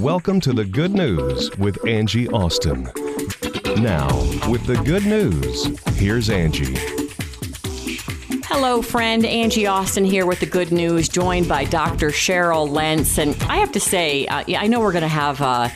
Welcome to the Good News with Angie Austin. Now, with the good news, here's Angie. Hello, friend. Angie Austin here with the good news, joined by Dr. Cheryl Lentz. And I have to say, uh, I know we're going to have, uh,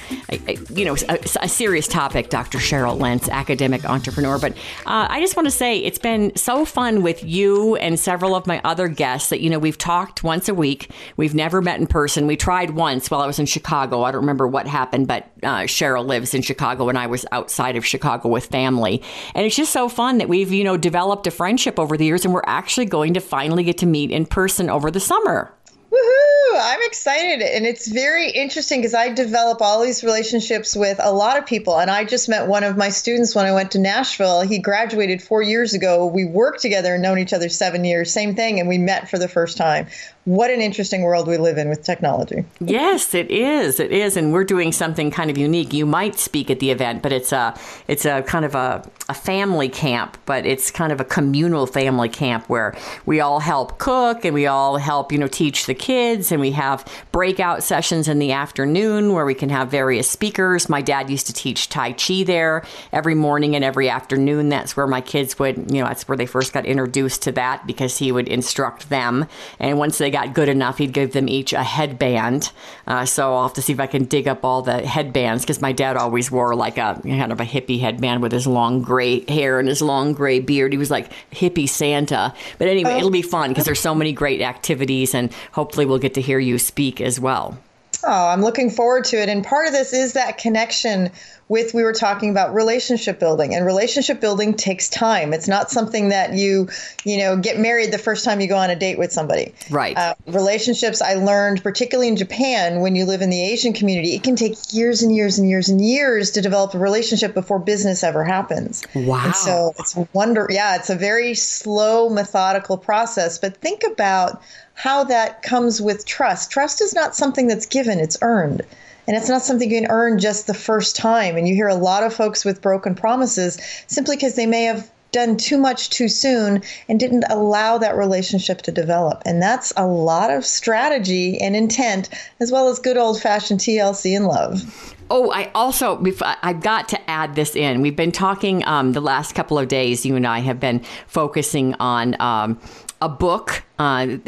you know, a, a, serious topic, Dr. Cheryl Lentz, academic entrepreneur. But uh, I just want to say it's been so fun with you and several of my other guests that, you know, we've talked once a week. We've never met in person. We tried once while I was in Chicago. I don't remember what happened, but uh, Cheryl lives in Chicago and I was outside of Chicago with family. And it's just so fun that we've, you know, developed a friendship over the years and we're actually going to finally get to meet in person over the summer. Woohoo! I'm excited. And it's very interesting because I develop all these relationships with a lot of people. And I just met one of my students when I went to Nashville. He graduated four years ago. We worked together and known each other seven years, same thing. And we met for the first time what an interesting world we live in with technology. Yes, it is. It is, and we're doing something kind of unique. You might speak at the event, but it's a it's a kind of a, a family camp, but it's kind of a communal family camp where we all help cook and we all help you know teach the kids, and we have breakout sessions in the afternoon where we can have various speakers. My dad used to teach Tai Chi there every morning and every afternoon. That's where my kids would you know that's where they first got introduced to that because he would instruct them, and once they got good enough, he'd give them each a headband. Uh, so I'll have to see if I can dig up all the headbands because my dad always wore like a kind of a hippie headband with his long gray hair and his long gray beard. He was like hippie Santa. But anyway, it'll be fun because there's so many great activities, and hopefully we'll get to hear you speak as well. Oh, I'm looking forward to it. And part of this is that connection with we were talking about relationship building and relationship building takes time. It's not something that you you know get married the first time you go on a date with somebody. Right. Uh, relationships i learned particularly in japan when you live in the asian community it can take years and years and years and years to develop a relationship before business ever happens. Wow. And so it's wonder yeah it's a very slow methodical process. But think about how that comes with trust trust is not something that's given it's earned and it's not something you can earn just the first time. And you hear a lot of folks with broken promises simply because they may have done too much too soon and didn't allow that relationship to develop. And that's a lot of strategy and intent, as well as good old fashioned TLC and love. Oh, I also I've got to add this in. We've been talking um, the last couple of days. You and I have been focusing on um, a book uh,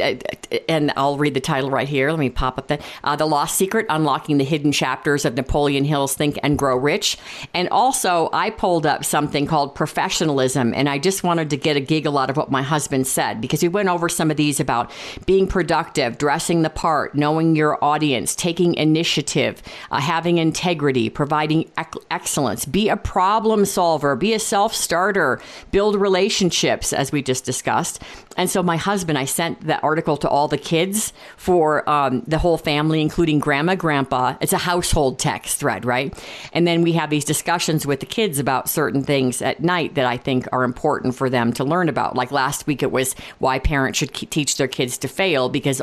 and I'll read the title right here. Let me pop up that uh, The Lost Secret Unlocking the Hidden Chapters of Napoleon Hill's Think and Grow Rich. And also, I pulled up something called professionalism, and I just wanted to get a giggle out of what my husband said because we went over some of these about being productive, dressing the part, knowing your audience, taking initiative, uh, having integrity, providing ec- excellence, be a problem solver, be a self starter, build relationships, as we just discussed. And so, my husband, I sent that article to all the kids for um, the whole family, including grandma, grandpa. It's a household text thread, right? And then we have these discussions with the kids about certain things at night that I think are important for them to learn about. Like last week, it was why parents should teach their kids to fail because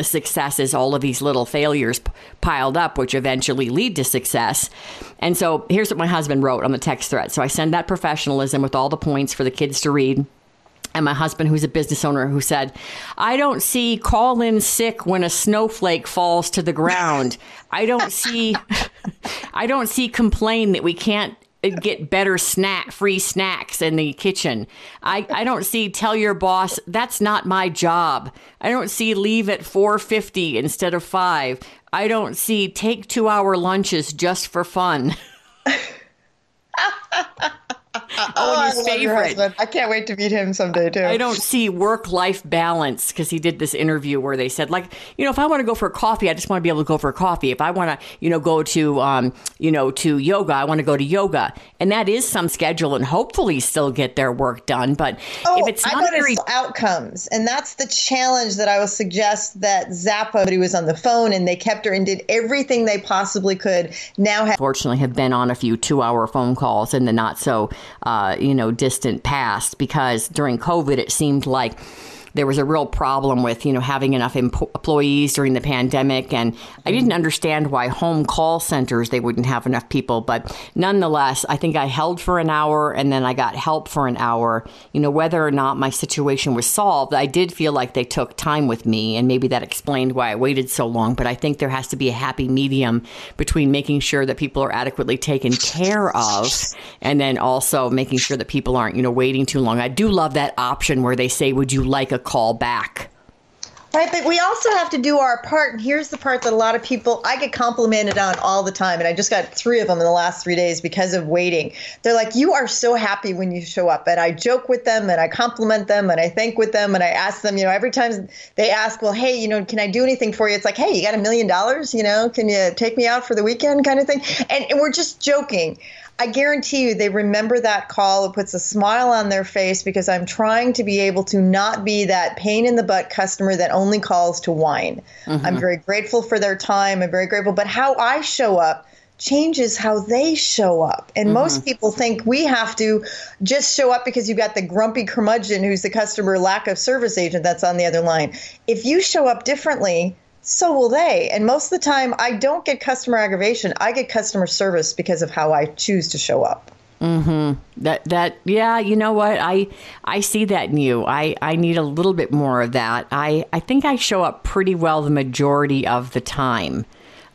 success is all of these little failures piled up, which eventually lead to success. And so here's what my husband wrote on the text thread. So I send that professionalism with all the points for the kids to read and my husband, who's a business owner, who said, I don't see call in sick when a snowflake falls to the ground. I don't see, I don't see complain that we can't get better snack free snacks in the kitchen. I, I don't see tell your boss that's not my job. I don't see leave at 450 instead of 5. I don't see take 2 hour lunches just for fun. oh, his favorite. I can't wait to meet him someday too. I don't see work-life balance because he did this interview where they said, like, you know, if I want to go for a coffee, I just want to be able to go for a coffee. If I want to, you know, go to, um, you know, to yoga, I want to go to yoga, and that is some schedule, and hopefully still get their work done. But oh, if it's not very outcomes, and that's the challenge that I will suggest that Zappos, he was on the phone, and they kept her and did everything they possibly could. Now, have- fortunately, have been on a few two-hour phone calls in the not so uh, you know, distant past because during COVID, it seemed like there was a real problem with you know having enough employees during the pandemic, and I mm-hmm. didn't understand why home call centers they wouldn't have enough people. But nonetheless, I think I held for an hour and then I got help for an hour. You know, whether or not my situation was solved, I did feel like they took time with me, and maybe that explained why I waited so long. But I think there has to be a happy medium between making sure that people are adequately taken care of and then also making sure that people aren't, you know, waiting too long. I do love that option where they say, Would you like a call back? Right, but we also have to do our part. And here's the part that a lot of people I get complimented on all the time. And I just got three of them in the last three days because of waiting. They're like, You are so happy when you show up. And I joke with them and I compliment them and I thank with them and I ask them, you know, every time they ask, Well, hey, you know, can I do anything for you? It's like, Hey, you got a million dollars? You know, can you take me out for the weekend kind of thing? And, and we're just joking. I guarantee you they remember that call. It puts a smile on their face because I'm trying to be able to not be that pain in the butt customer that only calls to whine. Mm-hmm. I'm very grateful for their time. I'm very grateful. But how I show up changes how they show up. And mm-hmm. most people think we have to just show up because you've got the grumpy curmudgeon who's the customer lack of service agent that's on the other line. If you show up differently, so will they. And most of the time, I don't get customer aggravation. I get customer service because of how I choose to show up. Hmm. That that yeah. You know what? I I see that in you. I I need a little bit more of that. I I think I show up pretty well the majority of the time.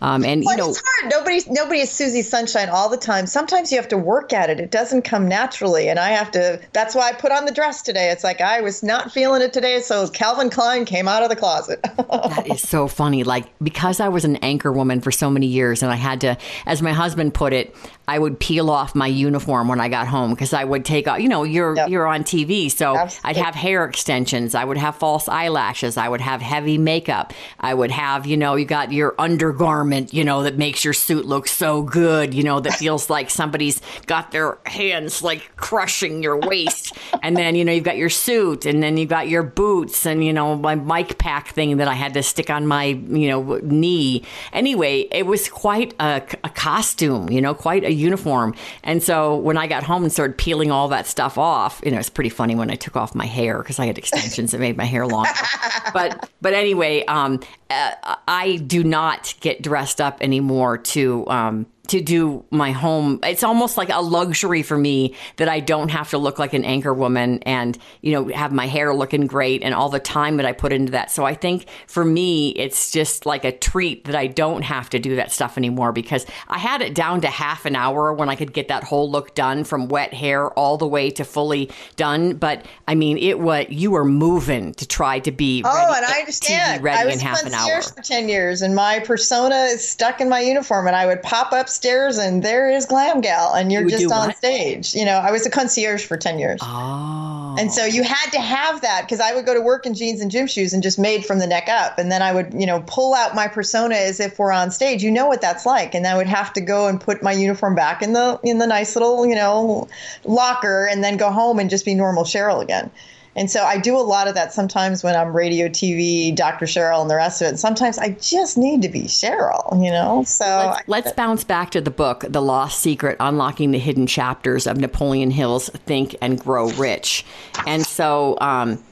Um, and well, you know, it's hard. Nobody, nobody is Susie Sunshine all the time. Sometimes you have to work at it. It doesn't come naturally, and I have to. That's why I put on the dress today. It's like I was not feeling it today, so Calvin Klein came out of the closet. that is so funny. Like because I was an anchor woman for so many years, and I had to, as my husband put it, I would peel off my uniform when I got home because I would take off. You know, you're yep. you're on TV, so Absolutely. I'd have hair extensions. I would have false eyelashes. I would have heavy makeup. I would have, you know, you got your undergarment, you know, that makes your suit look so good. You know, that feels like somebody's got their hands like crushing your waist. and then you know you've got your suit, and then you've got your boots, and you know my mic pack thing that I had to stick on my you know knee. Anyway, it was quite a, a costume. You know, quite a uniform. And so when I got home and started peeling all that stuff off, you know, it's pretty funny when I took off my hair because I had extensions that made my hair longer. but but anyway, um, uh, I do not get dressed up anymore to um, to do my home. It's almost like a luxury for me that I don't have to look like an anchor woman and, you know, have my hair looking great and all the time that I put into that. So I think for me, it's just like a treat that I don't have to do that stuff anymore because I had it down to half an hour when I could get that whole look done from wet hair all the way to fully done. But I mean, it was, you were moving to try to be oh, ready, and I understand. ready I was in half an hour. for 10 years and my persona is stuck in my uniform and I would pop up upstairs and there is Glam Gal, and you're you just on what? stage. You know, I was a concierge for 10 years. Oh. And so you had to have that because I would go to work in jeans and gym shoes and just made from the neck up. And then I would, you know, pull out my persona as if we're on stage. You know what that's like. And I would have to go and put my uniform back in the in the nice little, you know, locker and then go home and just be normal Cheryl again. And so I do a lot of that sometimes when I'm radio, TV, Dr. Cheryl, and the rest of it. sometimes I just need to be Cheryl, you know? So let's, let's bounce back to the book, The Lost Secret Unlocking the Hidden Chapters of Napoleon Hill's Think and Grow Rich. And so, um,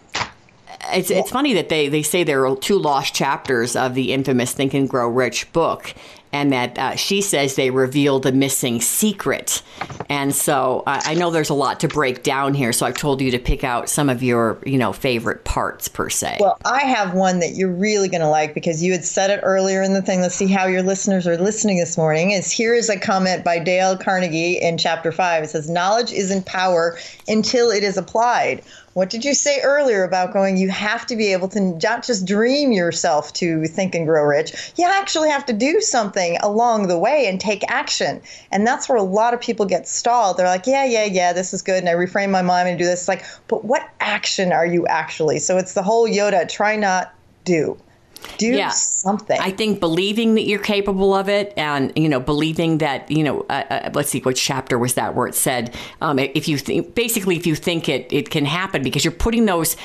it's, it's funny that they, they say there are two lost chapters of the infamous Think and Grow Rich book and that uh, she says they reveal the missing secret. And so uh, I know there's a lot to break down here. So I've told you to pick out some of your, you know, favorite parts per se. Well, I have one that you're really going to like because you had said it earlier in the thing. Let's see how your listeners are listening this morning. Is here is a comment by Dale Carnegie in chapter five. It says, "Knowledge isn't power until it is applied." What did you say earlier about going? You have to be able to not just dream yourself to think and grow rich. You actually have to do something along the way and take action. And that's where a lot of people get stalled. They're like, yeah, yeah, yeah, this is good. And I reframe my mind and do this. It's like, but what action are you actually? So it's the whole Yoda try not do do yeah. something. I think believing that you're capable of it, and you know, believing that you know. Uh, uh, let's see, which chapter was that where it said, um, if you think, basically, if you think it, it can happen because you're putting those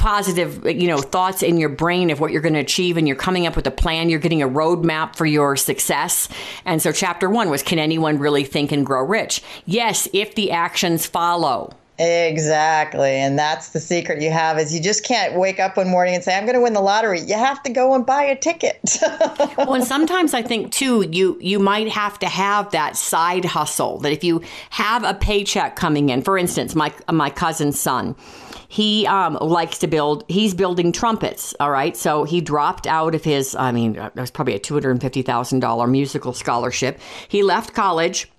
positive you know thoughts in your brain of what you're going to achieve and you're coming up with a plan you're getting a roadmap for your success and so chapter one was can anyone really think and grow rich yes if the actions follow Exactly. And that's the secret you have is you just can't wake up one morning and say, I'm going to win the lottery. You have to go and buy a ticket. well, and sometimes I think too, you, you might have to have that side hustle that if you have a paycheck coming in, for instance, my, my cousin's son, he um, likes to build he's building trumpets all right so he dropped out of his i mean it was probably a $250000 musical scholarship he left college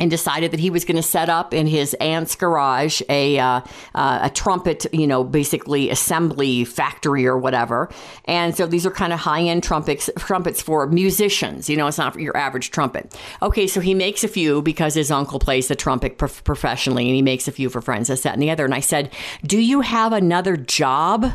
and decided that he was going to set up in his aunt's garage a uh, uh, a trumpet, you know, basically assembly factory or whatever. And so these are kind of high end trumpets trumpets for musicians. You know, it's not your average trumpet. Okay, so he makes a few because his uncle plays the trumpet prof- professionally, and he makes a few for friends, this, that, and the other. And I said, "Do you have another job?"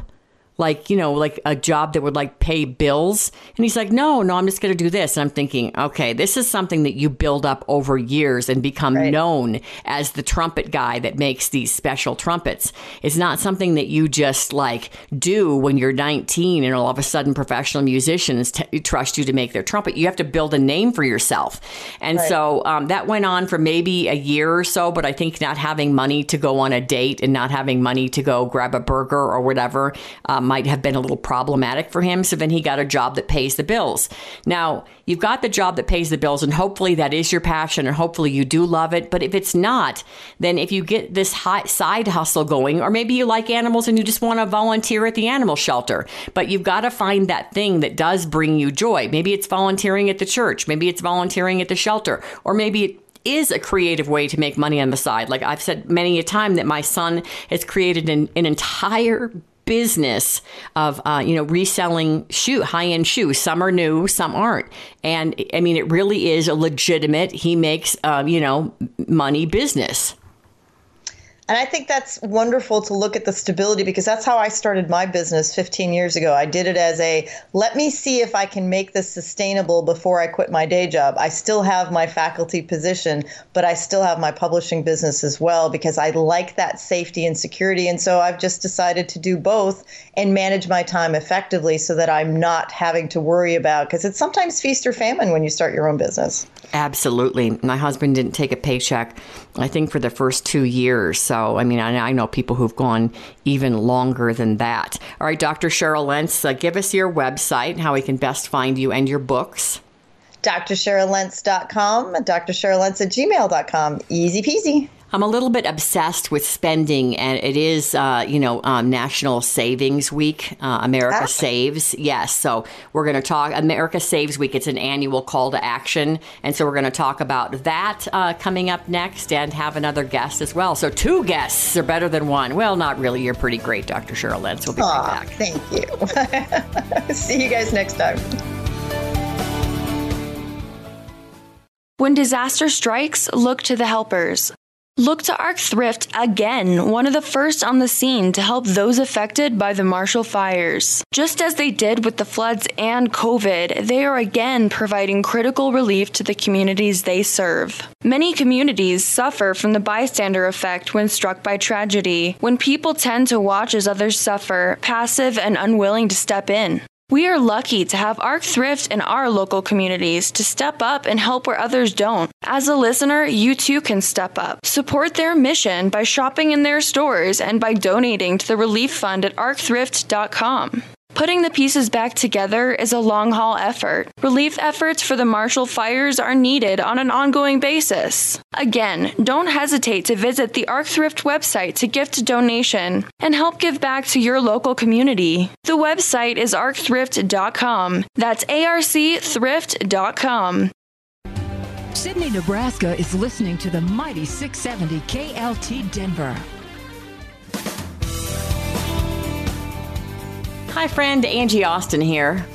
Like you know like a job that would like pay bills. And he's like no no i'm just going to do this. And i'm thinking okay this is something that you build up over years and become right. known as the trumpet guy that makes these special trumpets. It's not something that you just like do when you're 19 and all of a sudden professional musicians t- trust you to make their trumpet. You have to build a name for yourself. And right. so um, that went on for maybe a year or so but i think not having money to go on a date and not having money to go grab a burger or whatever um, might have been a little problematic for him. So then he got a job that pays the bills. Now, you've got the job that pays the bills, and hopefully that is your passion, and hopefully you do love it. But if it's not, then if you get this side hustle going, or maybe you like animals and you just want to volunteer at the animal shelter, but you've got to find that thing that does bring you joy. Maybe it's volunteering at the church, maybe it's volunteering at the shelter, or maybe it is a creative way to make money on the side. Like I've said many a time that my son has created an, an entire business of uh, you know reselling shoe high end shoes. Some are new, some aren't, and I mean it really is a legitimate. He makes uh, you know money business. And I think that's wonderful to look at the stability because that's how I started my business 15 years ago. I did it as a let me see if I can make this sustainable before I quit my day job. I still have my faculty position, but I still have my publishing business as well because I like that safety and security. And so I've just decided to do both and manage my time effectively so that I'm not having to worry about because it's sometimes feast or famine when you start your own business. Absolutely. My husband didn't take a paycheck, I think, for the first two years. So, I mean, I, I know people who've gone even longer than that. All right, Dr. Cheryl Lentz, uh, give us your website, and how we can best find you and your books. DrCherylLentz.com, drcherylLentz at gmail.com. Easy peasy. I'm a little bit obsessed with spending, and it is, uh, you know, um, National Savings Week. Uh, America ah. Saves, yes. So we're going to talk America Saves Week. It's an annual call to action, and so we're going to talk about that uh, coming up next, and have another guest as well. So two guests are better than one. Well, not really. You're pretty great, Dr. Cheryl Lentz. We'll be Aww, right back. Thank you. See you guys next time. When disaster strikes, look to the helpers. Look to Arc Thrift again, one of the first on the scene to help those affected by the Marshall fires. Just as they did with the floods and COVID, they are again providing critical relief to the communities they serve. Many communities suffer from the bystander effect when struck by tragedy, when people tend to watch as others suffer, passive and unwilling to step in. We are lucky to have Arc Thrift in our local communities to step up and help where others don't. As a listener, you too can step up. Support their mission by shopping in their stores and by donating to the relief fund at arcthrift.com. Putting the pieces back together is a long haul effort. Relief efforts for the Marshall fires are needed on an ongoing basis. Again, don't hesitate to visit the Arc Thrift website to gift a donation and help give back to your local community. The website is arcthrift.com. That's arcthrift.com. Sidney, Nebraska is listening to the mighty 670 KLTT Denver. Hi, friend. Angie Austin here.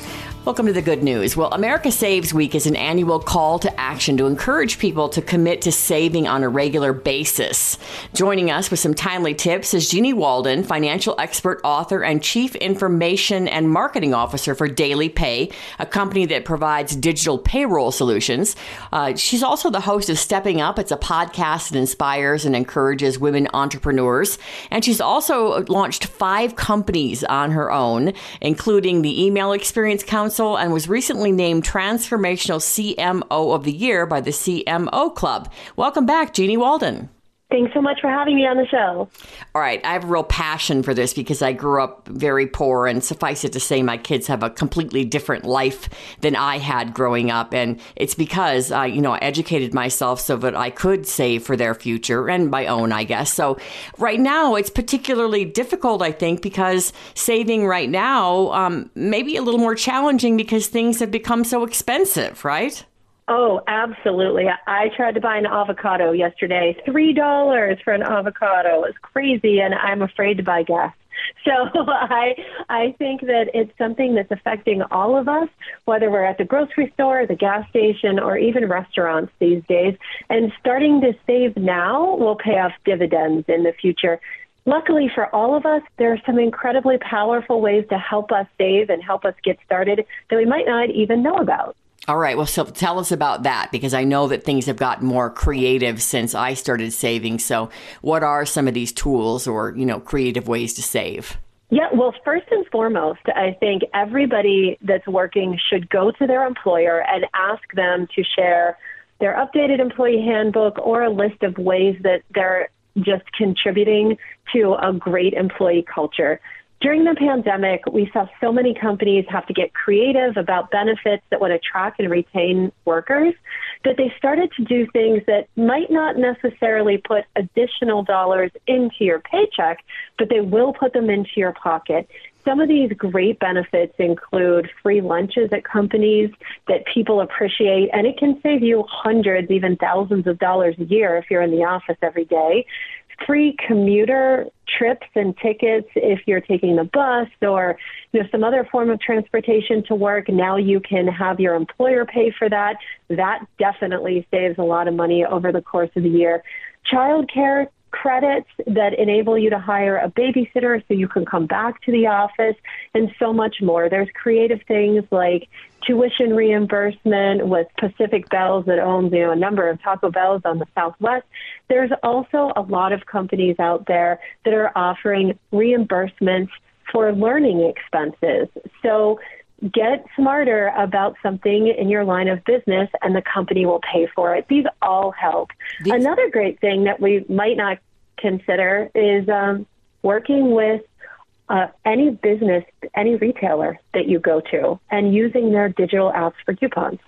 Welcome to the good news. Well, America Saves Week is an annual call to action to encourage people to commit to saving on a regular basis. Joining us with some timely tips is Jeanniey Walden, financial expert, author, and chief information and marketing officer for Daily Pay, a company that provides digital payroll solutions. Uh, she's also the host of Stepping Up. It's a podcast that inspires and encourages women entrepreneurs. And she's also launched five companies on her own, including the Email Experience Council Council and was recently named Transformational CMO of the Year by the CMO Club. Welcome back, Jeanniey Walden. Thanks so much for having me on the show. All right. I have a real passion for this because I grew up very poor, and suffice it to say, my kids have a completely different life than I had growing up. And it's because I, you know, I educated myself so that I could save for their future and my own, I guess. So right now, it's particularly difficult, I think, because saving right now um, may be a little more challenging because things have become so expensive, right? Oh, absolutely. I tried to buy an avocado yesterday. $3 for an avocado. It's crazy, and I'm afraid to buy gas. So I I think that it's something that's affecting all of us, whether we're at the grocery store, the gas station, or even restaurants these days. And starting to save now will pay off dividends in the future. Luckily for all of us, there are some incredibly powerful ways to help us save and help us get started that we might not even know about. All right. Well, so tell us about that because I know that things have gotten more creative since I started saving. So, what are some of these tools or, you know, creative ways to save? Yeah, well, first and foremost, I think everybody that's working should go to their employer and ask them to share their updated employee handbook or a list of ways that they're just contributing to a great employee culture. During the pandemic, we saw so many companies have to get creative about benefits that would attract and retain workers that they started to do things that might not necessarily put additional dollars into your paycheck, but they will put them into your pocket. Some of these great benefits include free lunches at companies that people appreciate, and it can save you hundreds, even thousands of dollars a year if you're in the office every day free commuter trips and tickets if you're taking the bus or you know some other form of transportation to work. Now you can have your employer pay for that. That definitely saves a lot of money over the course of the year. Child care credits that enable you to hire a babysitter so you can come back to the office and so much more. There's creative things like tuition reimbursement with Pacific Bells that owns you know a number of Taco Bells on the Southwest. There's also a lot of companies out there that are offering reimbursements for learning expenses. So get smarter about something in your line of business and the company will pay for it. These all help. These- Another great thing that we might not consider is um, working with uh, any business, any retailer that you go to, and using their digital apps for coupons.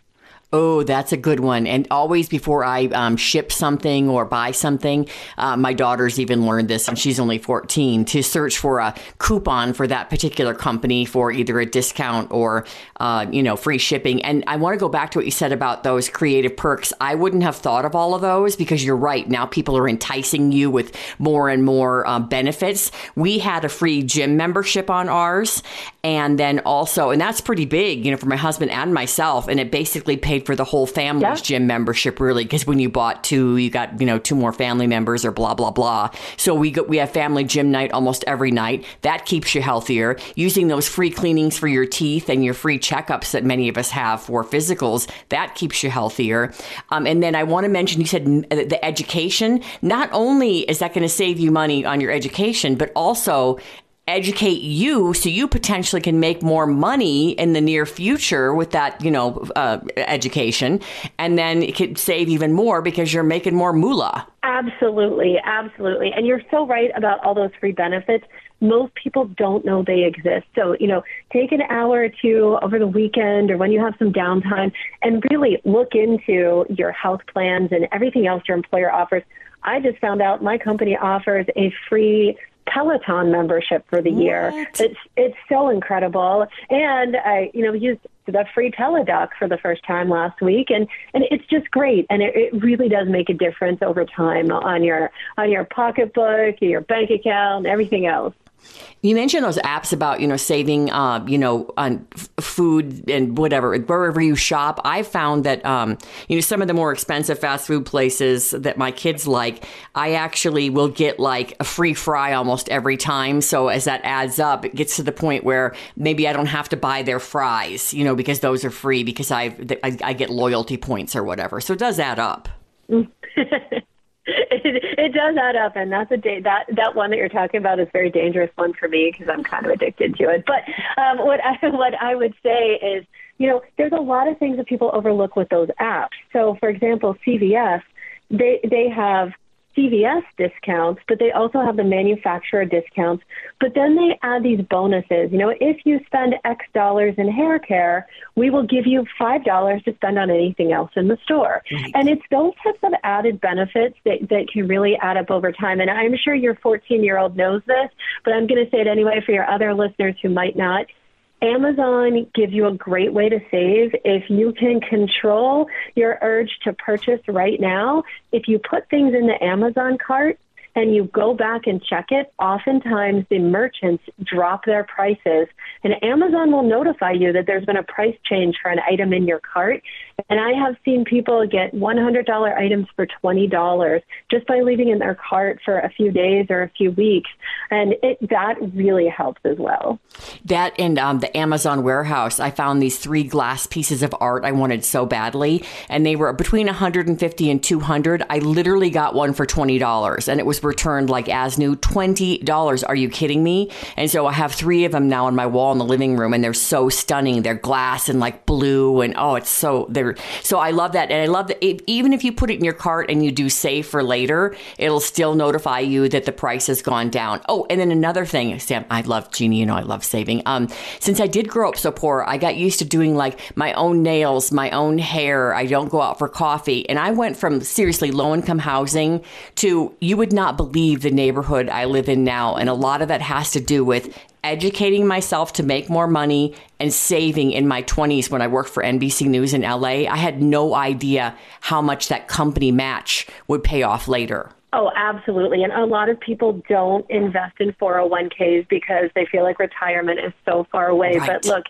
Oh, that's a good one. And always before I um, ship something or buy something, uh, my daughter's even learned this, and she's only 14, to search for a coupon for that particular company for either a discount or, uh, you know, free shipping. And I want to go back to what you said about those creative perks. I wouldn't have thought of all of those because you're right. Now people are enticing you with more and more uh, benefits. We had a free gym membership on ours, and then also, and that's pretty big, you know, for my husband and myself, and it basically paid for the whole family's yeah. gym membership, really, because when you bought two, you got you know two more family members or blah blah blah. So we go, we have family gym night almost every night. That keeps you healthier. Using those free cleanings for your teeth and your free checkups that many of us have for physicals, that keeps you healthier. Um, and then I want to mention, you said the education. Not only is that going to save you money on your education, but also educate you so you potentially can make more money in the near future with that you know uh, education. And then it could save even more because you're making more moolah. Absolutely. Absolutely. And you're so right about all those free benefits. Most people don't know they exist. So you know take an hour or two over the weekend or when you have some downtime and really look into your health plans and everything else your employer offers. I just found out my company offers a free Peloton membership for the what? year. It's it's so incredible, and I you know used the free Teladoc for the first time last week, and and it's just great, and it, it really does make a difference over time on your on your pocketbook, your bank account, and everything else. You mentioned those apps about you know saving uh, you know on food and whatever wherever you shop. I found that um, you know some of the more expensive fast food places that my kids like, I actually will get like a free fry almost every time. So as that adds up, it gets to the point where maybe I don't have to buy their fries, you know, because those are free because I've, I I get loyalty points or whatever. So it does add up. it, it does add up, and that's a da- that that one that you're talking about is a very dangerous one for me because I'm kind of addicted to it. But um, what I what I would say is, you know, there's a lot of things that people overlook with those apps. So, for example, CVS, they they have CVS discounts, but they also have the manufacturer discounts. But then they add these bonuses. You know, if you spend X dollars in hair care, we will give you $5 to spend on anything else in the store. Right. And it's those types of added benefits that, that can really add up over time. And I'm sure your 14 year old knows this, but I'm going to say it anyway for your other listeners who might not. Amazon gives you a great way to save if you can control your urge to purchase right now. If you put things in the Amazon cart, and you go back and check it, oftentimes the merchants drop their prices. And Amazon will notify you that there's been a price change for an item in your cart. And I have seen people get $100 items for $20 just by leaving in their cart for a few days or a few weeks. And it, that really helps as well. That and um, the Amazon warehouse, I found these three glass pieces of art I wanted so badly. And they were between 150 and 200. I literally got one for $20 and it was returned like as new $20. Are you kidding me? And so I have three of them now on my wall in the living room and they're so stunning. They're glass and like blue and oh, it's so, they're, so I love that. And I love that it, even if you put it in your cart and you do save for later, it'll still notify you that the price has gone down. Oh, and then another thing, Sam, I love Jeanniey, you know, I love saving. Um, since I did grow up so poor, I got used to doing like my own nails, my own hair. I don't go out for coffee. And I went from seriously low income housing to you would not believe the neighborhood I live in now. And a lot of that has to do with educating myself to make more money and saving in my 20s when I worked for NBC News in LA. I had no idea how much that company match would pay off later. Oh, absolutely. And a lot of people don't invest in 401ks because they feel like retirement is so far away. Right. But look,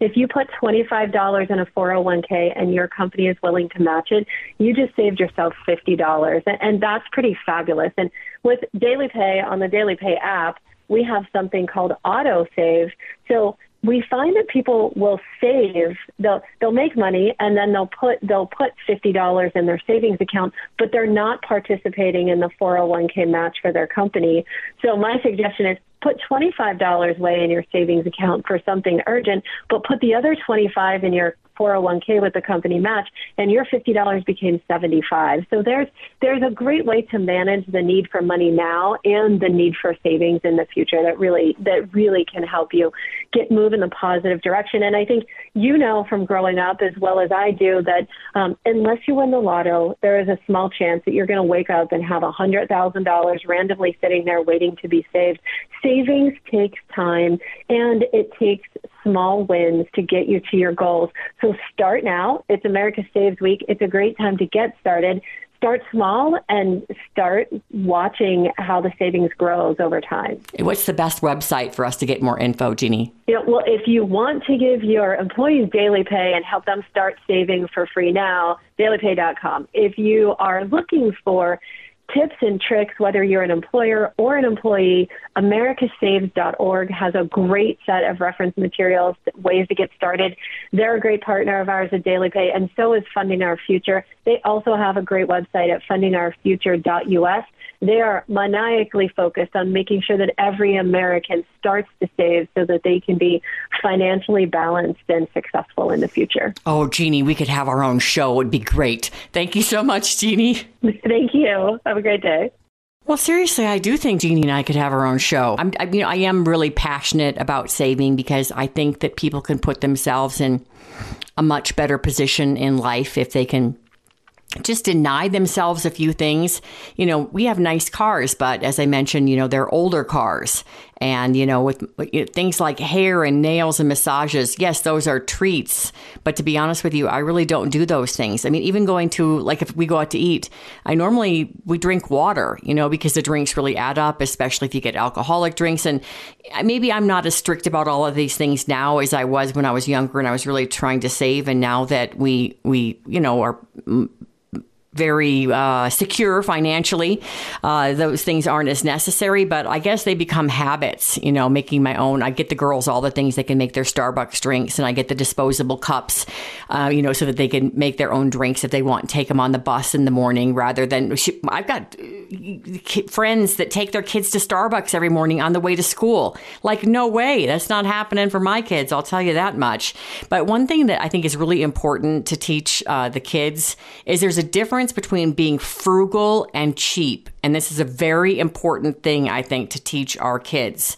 if you put $25 in a 401k and your company is willing to match it, you just saved yourself $50. And that's pretty fabulous. And with Daily Pay on the Daily Pay app, we have something called auto save. So we find that people will save they'll they'll make money and then they'll put they'll put fifty dollars in their savings account but they're not participating in the 401k match for their company so my suggestion is put $25 away in your savings account for something urgent, but put the other 25 in your 401k with the company match and your $50 became 75. So there's there's a great way to manage the need for money now and the need for savings in the future that really that really can help you get move in the positive direction. And I think you know from growing up as well as I do that um, unless you win the lotto, there is a small chance that you're going to wake up and have $100,000 randomly sitting there waiting to be saved. Savings takes time and it takes small wins to get you to your goals. So start now. It's America Saves Week. It's a great time to get started. Start small and start watching how the savings grows over time. What's the best website for us to get more info, Jeanniey? You know, well, if you want to give your employees daily pay and help them start saving for free now, dailypay.com. If you are looking for tips and tricks, whether you're an employer or an employee, americasaves.org has a great set of reference materials, ways to get started. They're a great partner of ours at Daily Pay, and so is Funding Our Future. They also have a great website at fundingourfuture.us. They are maniacally focused on making sure that every American starts to save so that they can be financially balanced and successful in the future. Oh, Jeanniey, we could have our own show. It would be great. Thank you so much, Jeanniey. Thank you. Have a great day. Well, seriously, I do think Jeanniey and I could have our own show. I'm, I, you know, I am really passionate about saving because I think that people can put themselves in a much better position in life if they can just deny themselves a few things. You know, we have nice cars, but as I mentioned, you know, they're older cars. And, you know, with you know, things like hair and nails and massages, yes, those are treats. But to be honest with you, I really don't do those things. I mean, even going to, like, if we go out to eat, I normally, we drink water, you know, because the drinks really add up, especially if you get alcoholic drinks. And maybe I'm not as strict about all of these things now as I was when I was younger and I was really trying to save. And now that we, we, you know, are very uh, secure financially. Uh, those things aren't as necessary, but I guess they become habits, you know, making my own. I get the girls all the things they can make their Starbucks drinks, and I get the disposable cups, uh, you know, so that they can make their own drinks if they want, take them on the bus in the morning rather than. I've got friends that take their kids to Starbucks every morning on the way to school. Like, no way, that's not happening for my kids. I'll tell you that much. But one thing that I think is really important to teach uh, the kids is there's a difference between being frugal and cheap. And this is a very important thing, I think, to teach our kids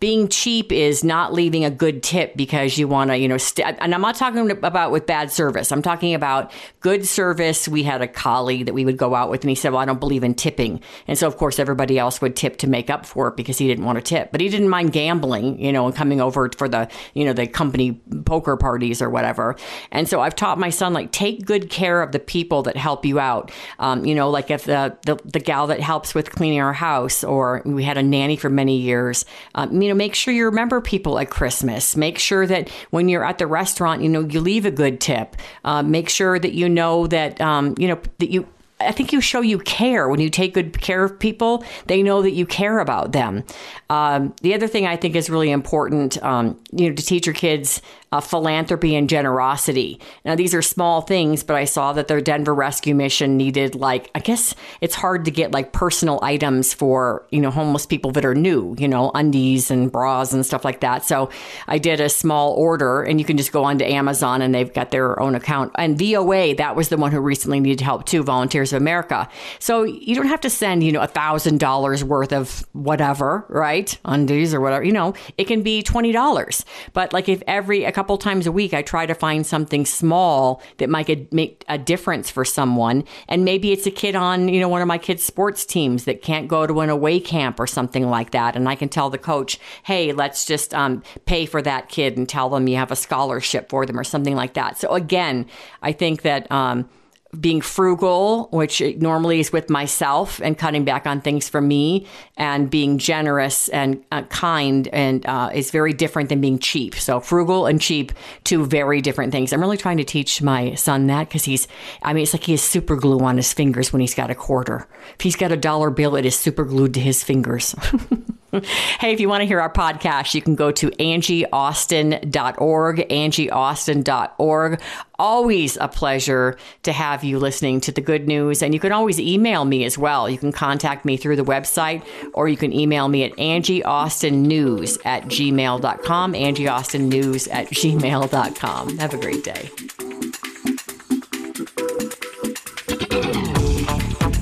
being cheap is not leaving a good tip because you want to, you know, st- and I'm not talking about with bad service. I'm talking about good service. We had a colleague that we would go out with and he said, well, I don't believe in tipping. And so, of course, everybody else would tip to make up for it because he didn't want to tip, but he didn't mind gambling, you know, and coming over for the, you know, the company poker parties or whatever. And so I've taught my son, like, take good care of the people that help you out. Um, you know, like if the, the, the gal that helps with cleaning our house or we had a nanny for many years, um, you know, make sure you remember people at Christmas. Make sure that when you're at the restaurant, you know, you leave a good tip. Uh, make sure that you know that, um, you know, that you I think you show you care when you take good care of people. They know that you care about them. Um, the other thing I think is really important, um, you know, to teach your kids uh, philanthropy and generosity. Now, these are small things, but I saw that their Denver rescue mission needed, like, I guess it's hard to get like personal items for, you know, homeless people that are new, you know, undies and bras and stuff like that. So I did a small order, and you can just go onto Amazon and they've got their own account. And VOA, that was the one who recently needed help too, Volunteers of America. So you don't have to send, you know, a $1,000 worth of whatever, right? Undies or whatever, you know, it can be $20. But like if every, couple times a week, I try to find something small that might make a difference for someone. And maybe it's a kid on, you know, one of my kids' sports teams that can't go to an away camp or something like that. And I can tell the coach, hey, let's just um, pay for that kid and tell them you have a scholarship for them or something like that. So again, I think that. Um, being frugal, which normally is with myself, and cutting back on things for me, and being generous and uh, kind, and uh, is very different than being cheap. So frugal and cheap, two very different things. I'm really trying to teach my son that because he's, I mean, it's like he has super glue on his fingers when he's got a quarter. If he's got a dollar bill, it is super glued to his fingers. hey, if you want to hear our podcast, you can go to angieaustin.org, angieaustin.org. Always a pleasure to have you listening to the good news. And you can always email me as well. You can contact me through the website or you can email me at angieaustinnews at gmail.com, angieaustinnews at gmail.com. Have a great day.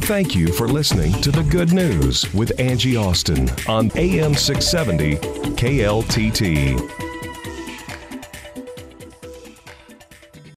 Thank you for listening to The Good News with Angie Austin on AM 670 KLTT.